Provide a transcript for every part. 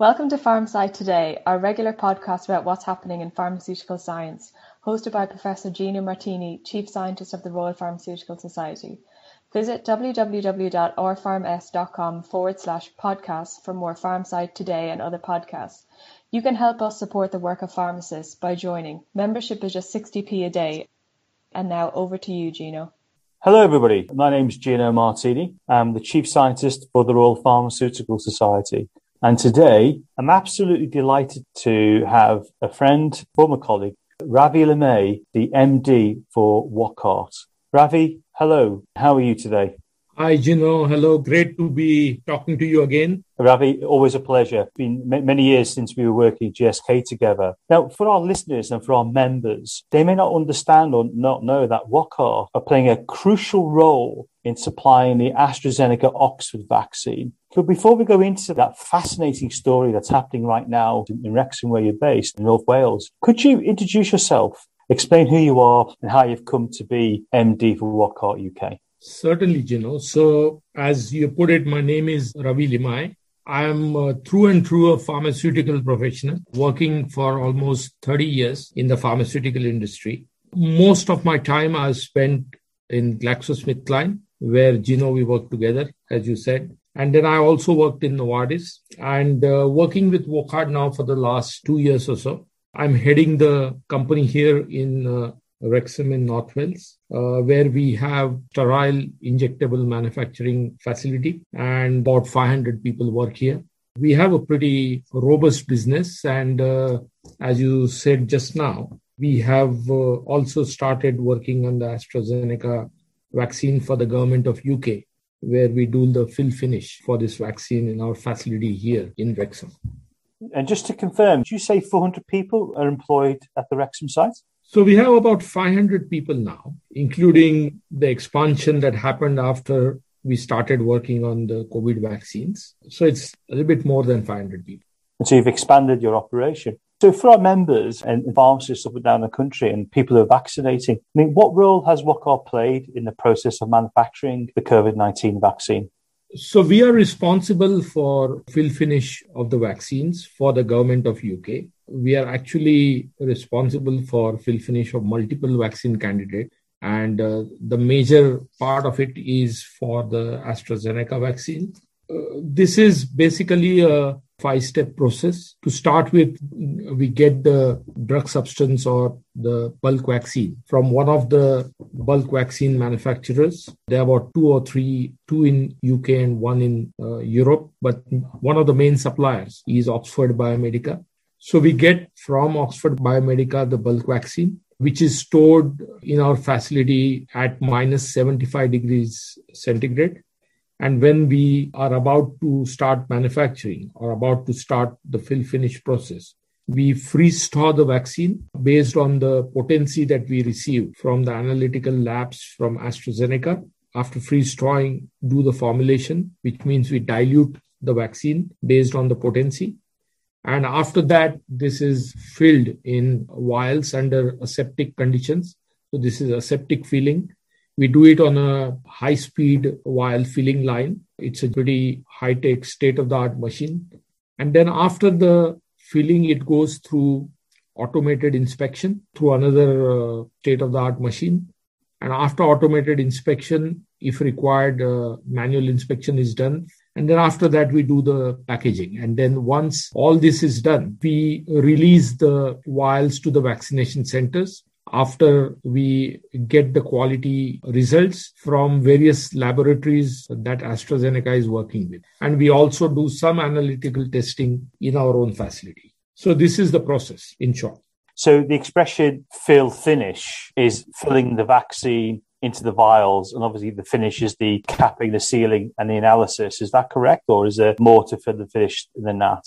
Welcome to PharmSci Today, our regular podcast about what's happening in pharmaceutical science, hosted by Professor Gino Martini, Chief Scientist of the Royal Pharmaceutical Society. Visit www.rpharms.com forward slash podcasts for more PharmSci Today and other podcasts. You can help us support the work of pharmacists by joining. Membership is just 60p a day. And now over to you, Gino. Hello, everybody. My name is Gino Martini. I'm the Chief Scientist for the Royal Pharmaceutical Society. And today, I'm absolutely delighted to have a friend, former colleague, Ravi Limaye, the MD for Wockhardt. Ravi, hello. How are you today? Hi, Gino. Hello. Great to be talking to you again. Ravi, always a pleasure. Been many years since we were working at GSK together. Now, for our listeners and for our members, they may not understand or not know that Wockhardt are playing a crucial role in supplying the AstraZeneca Oxford vaccine. But before we go into that fascinating story that's happening right now in Wrexham, where you're based in North Wales, could you introduce yourself, explain who you are and how you've come to be MD for Wockhardt UK? Certainly, Gino. So, as you put it, my name is Ravi Limaye. I am through and through a pharmaceutical professional, working for almost 30 years in the pharmaceutical industry. Most of my time I've spent in GlaxoSmithKline, where Gino we worked together, as you said. And then I also worked in Novartis and uh, working with Wockhardt now for the last two years or so. I'm heading the company here in uh, Wrexham in North Wales, uh, where we have sterile injectable manufacturing facility and about 500 people work here. We have a pretty robust business, and uh, as you said just now, we have uh, also started working on the AstraZeneca vaccine for the government of UK, where we do the fill finish for this vaccine in our facility here in Wrexham. And just to confirm, did you say 400 people are employed at the Wrexham site? So we have about 500 people now, including the expansion that happened after we started working on the COVID vaccines. So it's a little bit more than 500 people. And so you've expanded your operation. So for our members and pharmacists up and down the country and people who are vaccinating, I mean, what role has Wockhardt played in the process of manufacturing the COVID-19 vaccine? So we are responsible for fill finish of the vaccines for the government of UK we are actually responsible for fill finish of multiple vaccine candidates and uh, the major part of it is for the AstraZeneca vaccine. This is basically a five step process. To start with, we get the drug substance or the bulk vaccine from one of the bulk vaccine manufacturers. There are about two or three, two in UK and one in uh, Europe, but one of the main suppliers is Oxford Biomedica. So we get from Oxford Biomedica the bulk vaccine, which is stored in our facility at minus 75 degrees centigrade. And when we are about to start manufacturing or about to start the fill finish process, we freeze thaw the vaccine based on the potency that we receive from the analytical labs from AstraZeneca. After freeze thawing, do the formulation, which means we dilute the vaccine based on the potency and after that, this is filled in vials under aseptic conditions. So this is aseptic filling. We do it on a high speed vial filling line. It's a pretty high tech state of the art machine. And then after the filling, it goes through automated inspection through another uh, state of the art machine. And after automated inspection, if required, uh, manual inspection is done and then after that, we do the packaging. And then once all this is done, we release the vials to the vaccination centers after we get the quality results from various laboratories that AstraZeneca is working with. And we also do some analytical testing in our own facility. So this is the process in short. So the expression fill finish is filling the vaccine into the vials, and obviously the finish is the capping, the sealing, and the analysis. Is that correct, or is there more to fill the finish than that?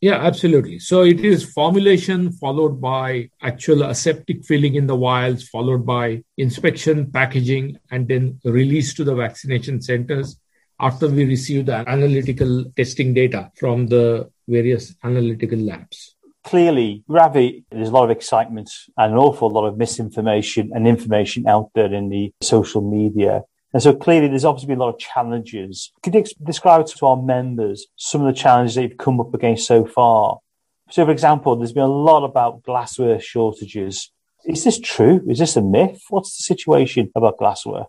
Yeah, absolutely. So it is formulation followed by actual aseptic filling in the vials, followed by inspection, packaging, and then release to the vaccination centers after we receive the analytical testing data from the various analytical labs clearly, Ravi, there's a lot of excitement and an awful lot of misinformation and information out there in the social media. And so clearly there's obviously been a lot of challenges. Could you describe to our members some of the challenges that you've come up against so far? So, for example, there's been a lot about glassware shortages. Is this true? Is this a myth? What's the situation about glassware?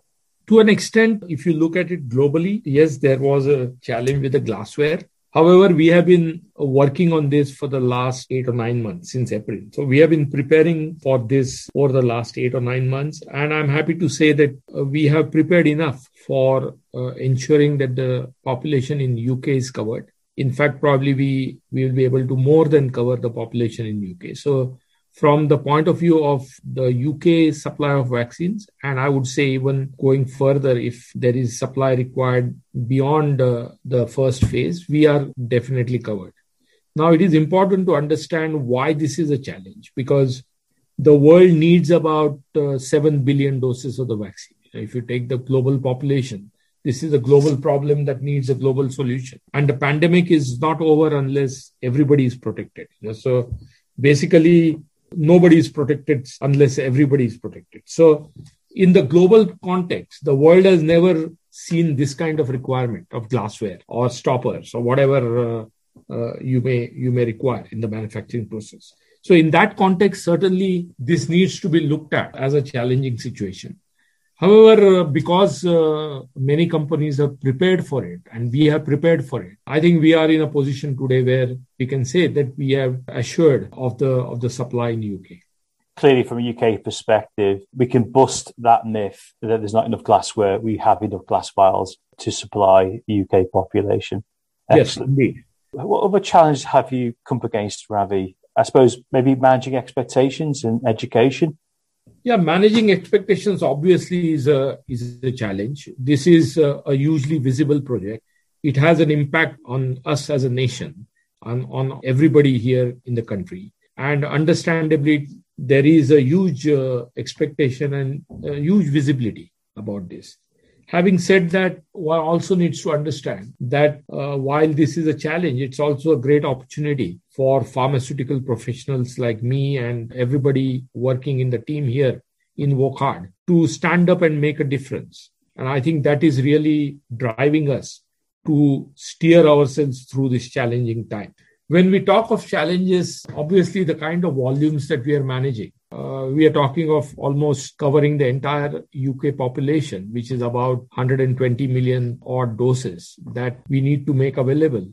To an extent, if you look at it globally, yes, there was a challenge with the glassware. However, we have been working on this for the last eight or nine months since April. So we have been preparing for this for the last eight or nine months. And I'm happy to say that uh, we have prepared enough for uh, ensuring that the population in UK is covered. In fact, probably we, we will be able to more than cover the population in UK. So from the point of view of the UK supply of vaccines. And I would say, even going further, if there is supply required beyond uh, the first phase, we are definitely covered. Now, it is important to understand why this is a challenge because the world needs about uh, 7 billion doses of the vaccine. If you take the global population, this is a global problem that needs a global solution. And the pandemic is not over unless everybody is protected. So basically, nobody is protected unless everybody is protected. So, in the global context, the world has never seen this kind of requirement of glassware or stoppers or whatever uh, uh, you may you may require in the manufacturing process. So, in that context, certainly this needs to be looked at as a challenging situation. However, uh, because uh, many companies have prepared for it and we have prepared for it, I think we are in a position today where we can say that we have assured of the of the supply in the UK. Clearly, from a UK perspective, we can bust that myth that there's not enough glassware. We have enough glass vials to supply the UK population. Excellent. Yes, indeed. What other challenges have you come up against, Ravi? I suppose maybe managing expectations and education. Yeah, managing expectations obviously is a is a challenge. This is a, a hugely visible project. It has an impact on us as a nation, on, on everybody here in the country. And understandably, there is a huge uh, expectation and huge visibility about this. Having said that, one also needs to understand that uh, while this is a challenge, it's also a great opportunity for pharmaceutical professionals like me and everybody working in the team here in Wockhardt to stand up and make a difference. And I think that is really driving us to steer ourselves through this challenging time. When we talk of challenges, obviously the kind of volumes that we are managing, uh, we are talking of almost covering the entire UK population, which is about 120 million odd doses that we need to make available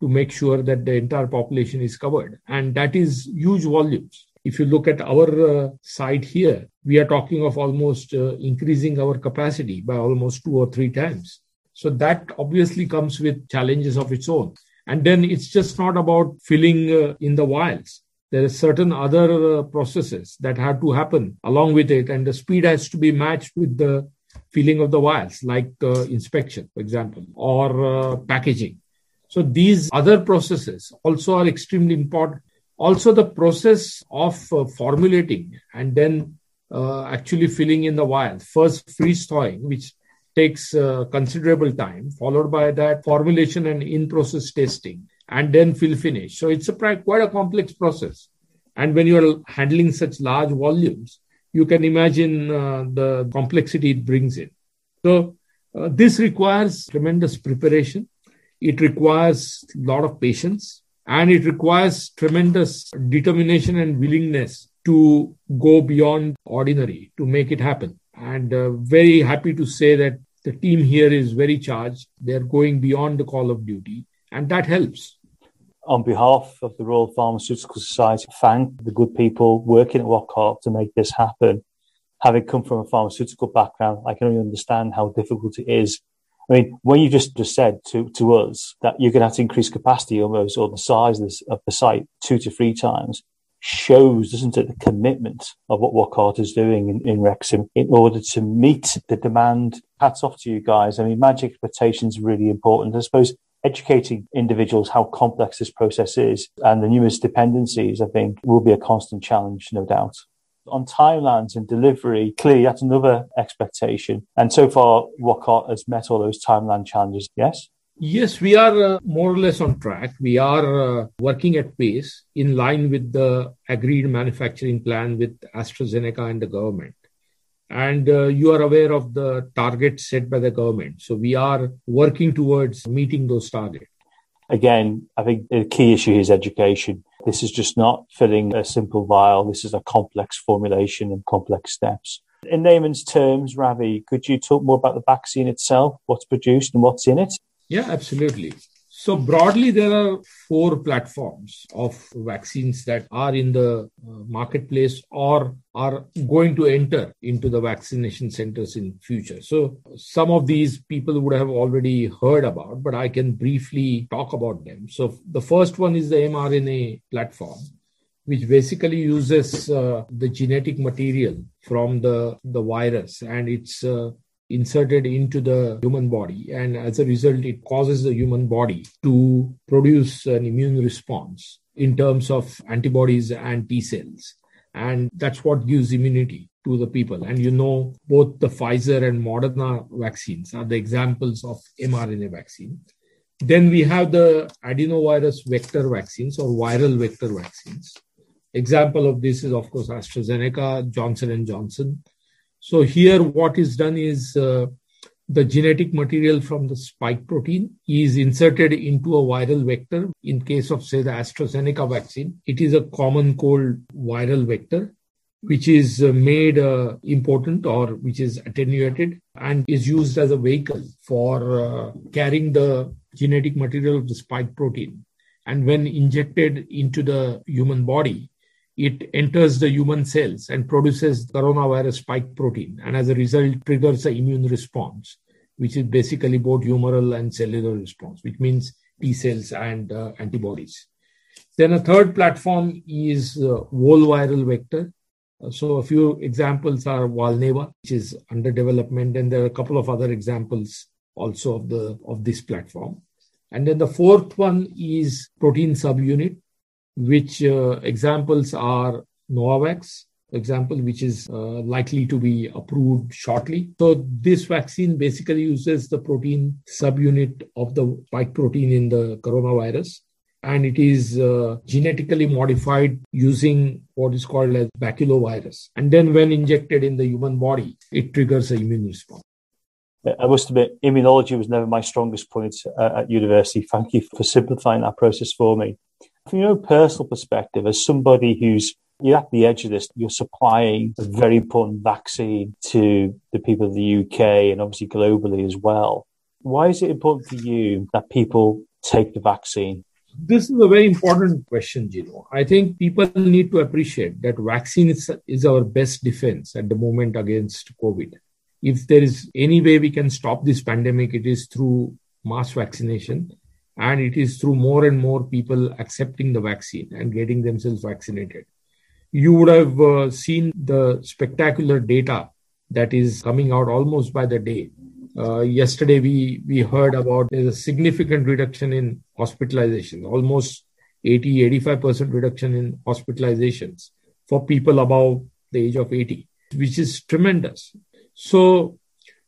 to make sure that the entire population is covered. And that is huge volumes. If you look at our uh, site here, we are talking of almost uh, increasing our capacity by almost two or three times. So that obviously comes with challenges of its own. And then it's just not about filling uh, in the vials. There are certain other uh, processes that have to happen along with it, and the speed has to be matched with the filling of the vials, like uh, inspection, for example, or uh, packaging. So these other processes also are extremely important. Also, the process of uh, formulating and then uh, actually filling in the vials. First, freeze thawing, which takes uh, considerable time, followed by that formulation and in process testing, and then fill finish. So it's a quite a complex process. And when you're handling such large volumes, you can imagine uh, the complexity it brings in. So uh, this requires tremendous preparation. It requires a lot of patience and it requires tremendous determination and willingness to go beyond ordinary to make it happen. And uh, very happy to say that the team here is very charged. They're going beyond the call of duty, and that helps. On behalf of the Royal Pharmaceutical Society, thank the good people working at Wockhardt to make this happen. Having come from a pharmaceutical background, I can only understand how difficult it is. I mean, when you just, just said to, to us that you're going to have to increase capacity almost or the size of, this, of the site two to three times, shows, doesn't it, the commitment of what Wockhardt is doing in, in Wrexham in order to meet the demand. Hats off to you guys. I mean, magic expectations really important. I suppose educating individuals how complex this process is and the numerous dependencies, I think, will be a constant challenge, no doubt. On timelines and delivery, clearly that's another expectation. And so far, Wockhardt has met all those timeline challenges. Yes? Yes, we are uh, more or less on track. We are uh, working at pace in line with the agreed manufacturing plan with AstraZeneca and the government. And uh, you are aware of the targets set by the government. So we are working towards meeting those targets. Again, I think the key issue is education. This is just not filling a simple vial. This is a complex formulation and complex steps. In layman's terms, Ravi, could you talk more about the vaccine itself, what's produced and what's in it? Yeah, absolutely. So, broadly, there are four platforms of vaccines that are in the uh, marketplace or are going to enter into the vaccination centers in future. So, some of these people would have already heard about, but I can briefly talk about them. So, the first one is the mRNA platform which basically uses uh, the genetic material from the, the virus and it's uh, inserted into the human body. And as a result, it causes the human body to produce an immune response in terms of antibodies and T cells. And that's what gives immunity to the people. And you know, both the Pfizer and Moderna vaccines are the examples of mRNA vaccine. Then we have the adenovirus vector vaccines or viral vector vaccines. Example of this is, of course, AstraZeneca, Johnson and Johnson, so here what is done is uh, the genetic material from the spike protein is inserted into a viral vector. In case of, say, the AstraZeneca vaccine, it is a common cold viral vector, which is uh, made uh, important or which is attenuated and is used as a vehicle for uh, carrying the genetic material of the spike protein. And when injected into the human body, it enters the human cells and produces coronavirus spike protein and as a result triggers the immune response which is basically both humoral and cellular response which means t cells and uh, antibodies. Then a third platform is uh, whole viral vector. Uh, so a few examples are valneva which is under development and there are a couple of other examples also of the of this platform. And then the fourth one is protein subunit which uh, examples are Novavax, example, which is uh, likely to be approved shortly. So this vaccine basically uses the protein subunit of the spike protein in the coronavirus. And it is uh, genetically modified using what is called as baculovirus. And then when injected in the human body, it triggers an immune response. I must admit, immunology was never my strongest point uh, at university. Thank you for simplifying that process for me. From your personal perspective, as somebody who's you're at the edge of this, you're supplying a very important vaccine to the people of the UK and obviously globally as well. Why is it important for you that people take the vaccine? This is a very important question, Gino. I think people need to appreciate that vaccine is, is our best defense at the moment against COVID. If there is any way we can stop this pandemic, it is through mass vaccination and it is through more and more people accepting the vaccine and getting themselves vaccinated. You would have uh, seen the spectacular data that is coming out almost by the day. Uh, yesterday, we, we heard about a significant reduction in hospitalizations, almost 80 85% reduction in hospitalizations for people above the age of 80, which is tremendous. So,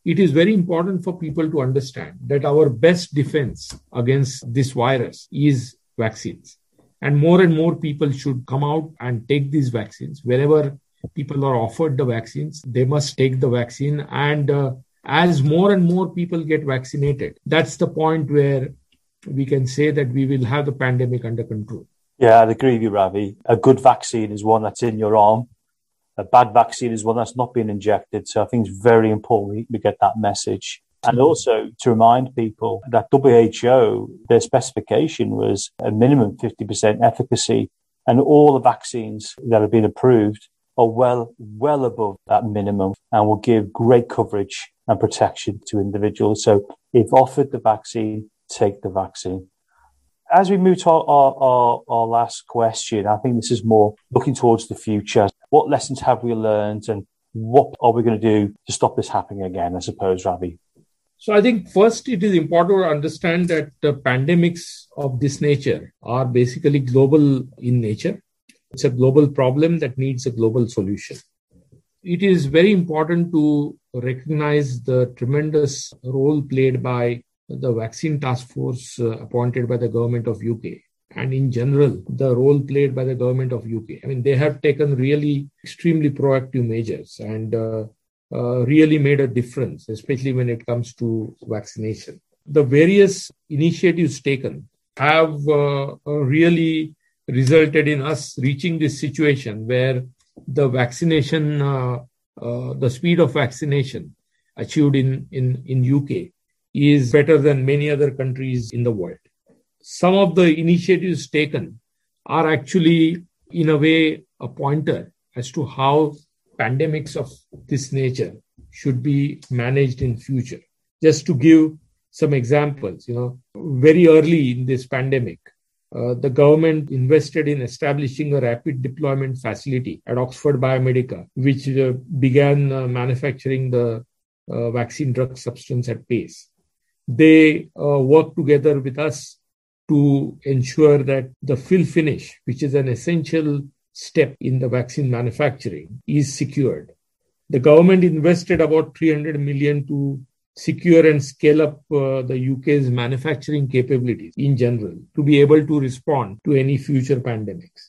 it is very important for people to understand that our best defense against this virus is vaccines. And more and more people should come out and take these vaccines. Wherever people are offered the vaccines, they must take the vaccine. And uh, as more and more people get vaccinated, that's the point where we can say that we will have the pandemic under control. Yeah, I'd agree with you, Ravi. A good vaccine is one that's in your arm a bad vaccine is one that's not been injected. So I think it's very important we get that message. And also to remind people that WHO, their specification was a minimum 50% efficacy. And all the vaccines that have been approved are well, well above that minimum and will give great coverage and protection to individuals. So if offered the vaccine, take the vaccine as we move to our, our, our, last question, I think this is more looking towards the future. What lessons have we learned and what are we going to do to stop this happening again, I suppose, Ravi? So I think first it is important to understand that the pandemics of this nature are basically global in nature. It's a global problem that needs a global solution. It is very important to recognize the tremendous role played by the vaccine task force uh, appointed by the government of UK and in general the role played by the government of UK. I mean, they have taken really extremely proactive measures and uh, uh, really made a difference, especially when it comes to vaccination. The various initiatives taken have uh, really resulted in us reaching this situation where the vaccination, uh, uh, the speed of vaccination achieved in, in, in UK is better than many other countries in the world. Some of the initiatives taken are actually, in a way, a pointer as to how pandemics of this nature should be managed in future. Just to give some examples, you know, very early in this pandemic, uh, the government invested in establishing a rapid deployment facility at Oxford Biomedica, which uh, began uh, manufacturing the uh, vaccine drug substance at pace. They uh, worked together with us to ensure that the fill finish, which is an essential step in the vaccine manufacturing, is secured. The government invested about 300 million to secure and scale up uh, the UK's manufacturing capabilities in general to be able to respond to any future pandemics.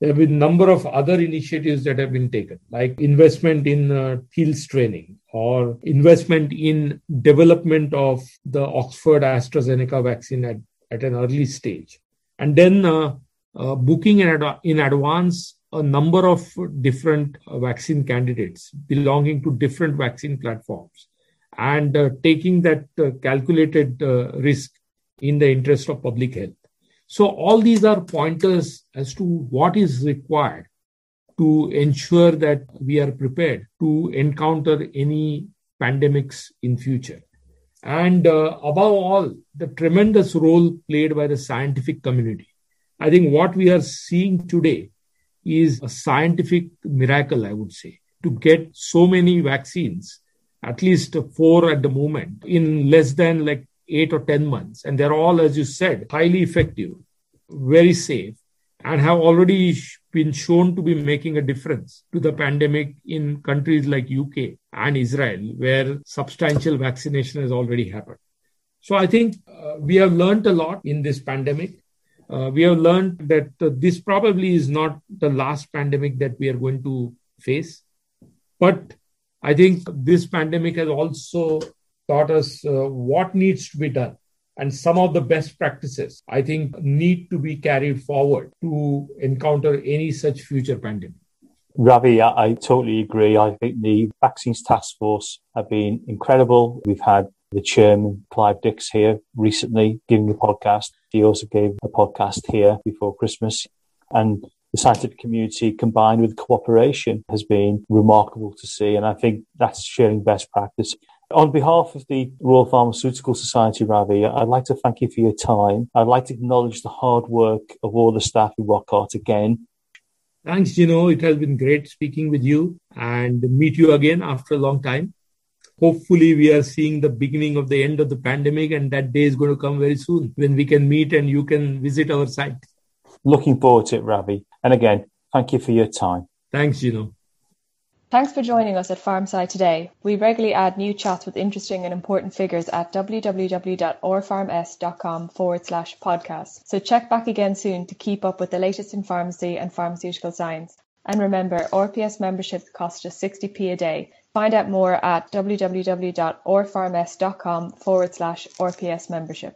There have been a number of other initiatives that have been taken, like investment in uh, fields training or investment in development of the Oxford AstraZeneca vaccine at, at an early stage. And then uh, uh, booking in, ad- in advance a number of different uh, vaccine candidates belonging to different vaccine platforms and uh, taking that uh, calculated uh, risk in the interest of public health. So, all these are pointers as to what is required to ensure that we are prepared to encounter any pandemics in future. And uh, above all, the tremendous role played by the scientific community. I think what we are seeing today is a scientific miracle, I would say, to get so many vaccines at least four at the moment in less than like eight or 10 months. And they're all, as you said, highly effective, very safe, and have already been shown to be making a difference to the pandemic in countries like UK and Israel, where substantial vaccination has already happened. So I think uh, we have learned a lot in this pandemic. Uh, we have learned that uh, this probably is not the last pandemic that we are going to face, but I think this pandemic has also taught us uh, what needs to be done. And some of the best practices, I think, need to be carried forward to encounter any such future pandemic. Ravi, I, I totally agree. I think the vaccines task force have been incredible. We've had the chairman, Clive Dix, here recently giving a podcast. He also gave a podcast here before Christmas. And the scientific community combined with cooperation has been remarkable to see. And I think that's sharing best practice. On behalf of the Royal Pharmaceutical Society, Ravi, I'd like to thank you for your time. I'd like to acknowledge the hard work of all the staff at Wockhardt again. Thanks, Gino. It has been great speaking with you and meet you again after a long time. Hopefully, we are seeing the beginning of the end of the pandemic, and that day is going to come very soon when we can meet and you can visit our site. Looking forward to it, Ravi. And again, thank you for your time. Thanks, Gino. Thanks for joining us at PharmSci today. We regularly add new chats with interesting and important figures at www.rpharms.com forward slash podcast. So check back again soon to keep up with the latest in pharmacy and pharmaceutical science. And remember, RPS membership costs just 60p a day. Find out more at www.rpharms.com forward slash RPS membership.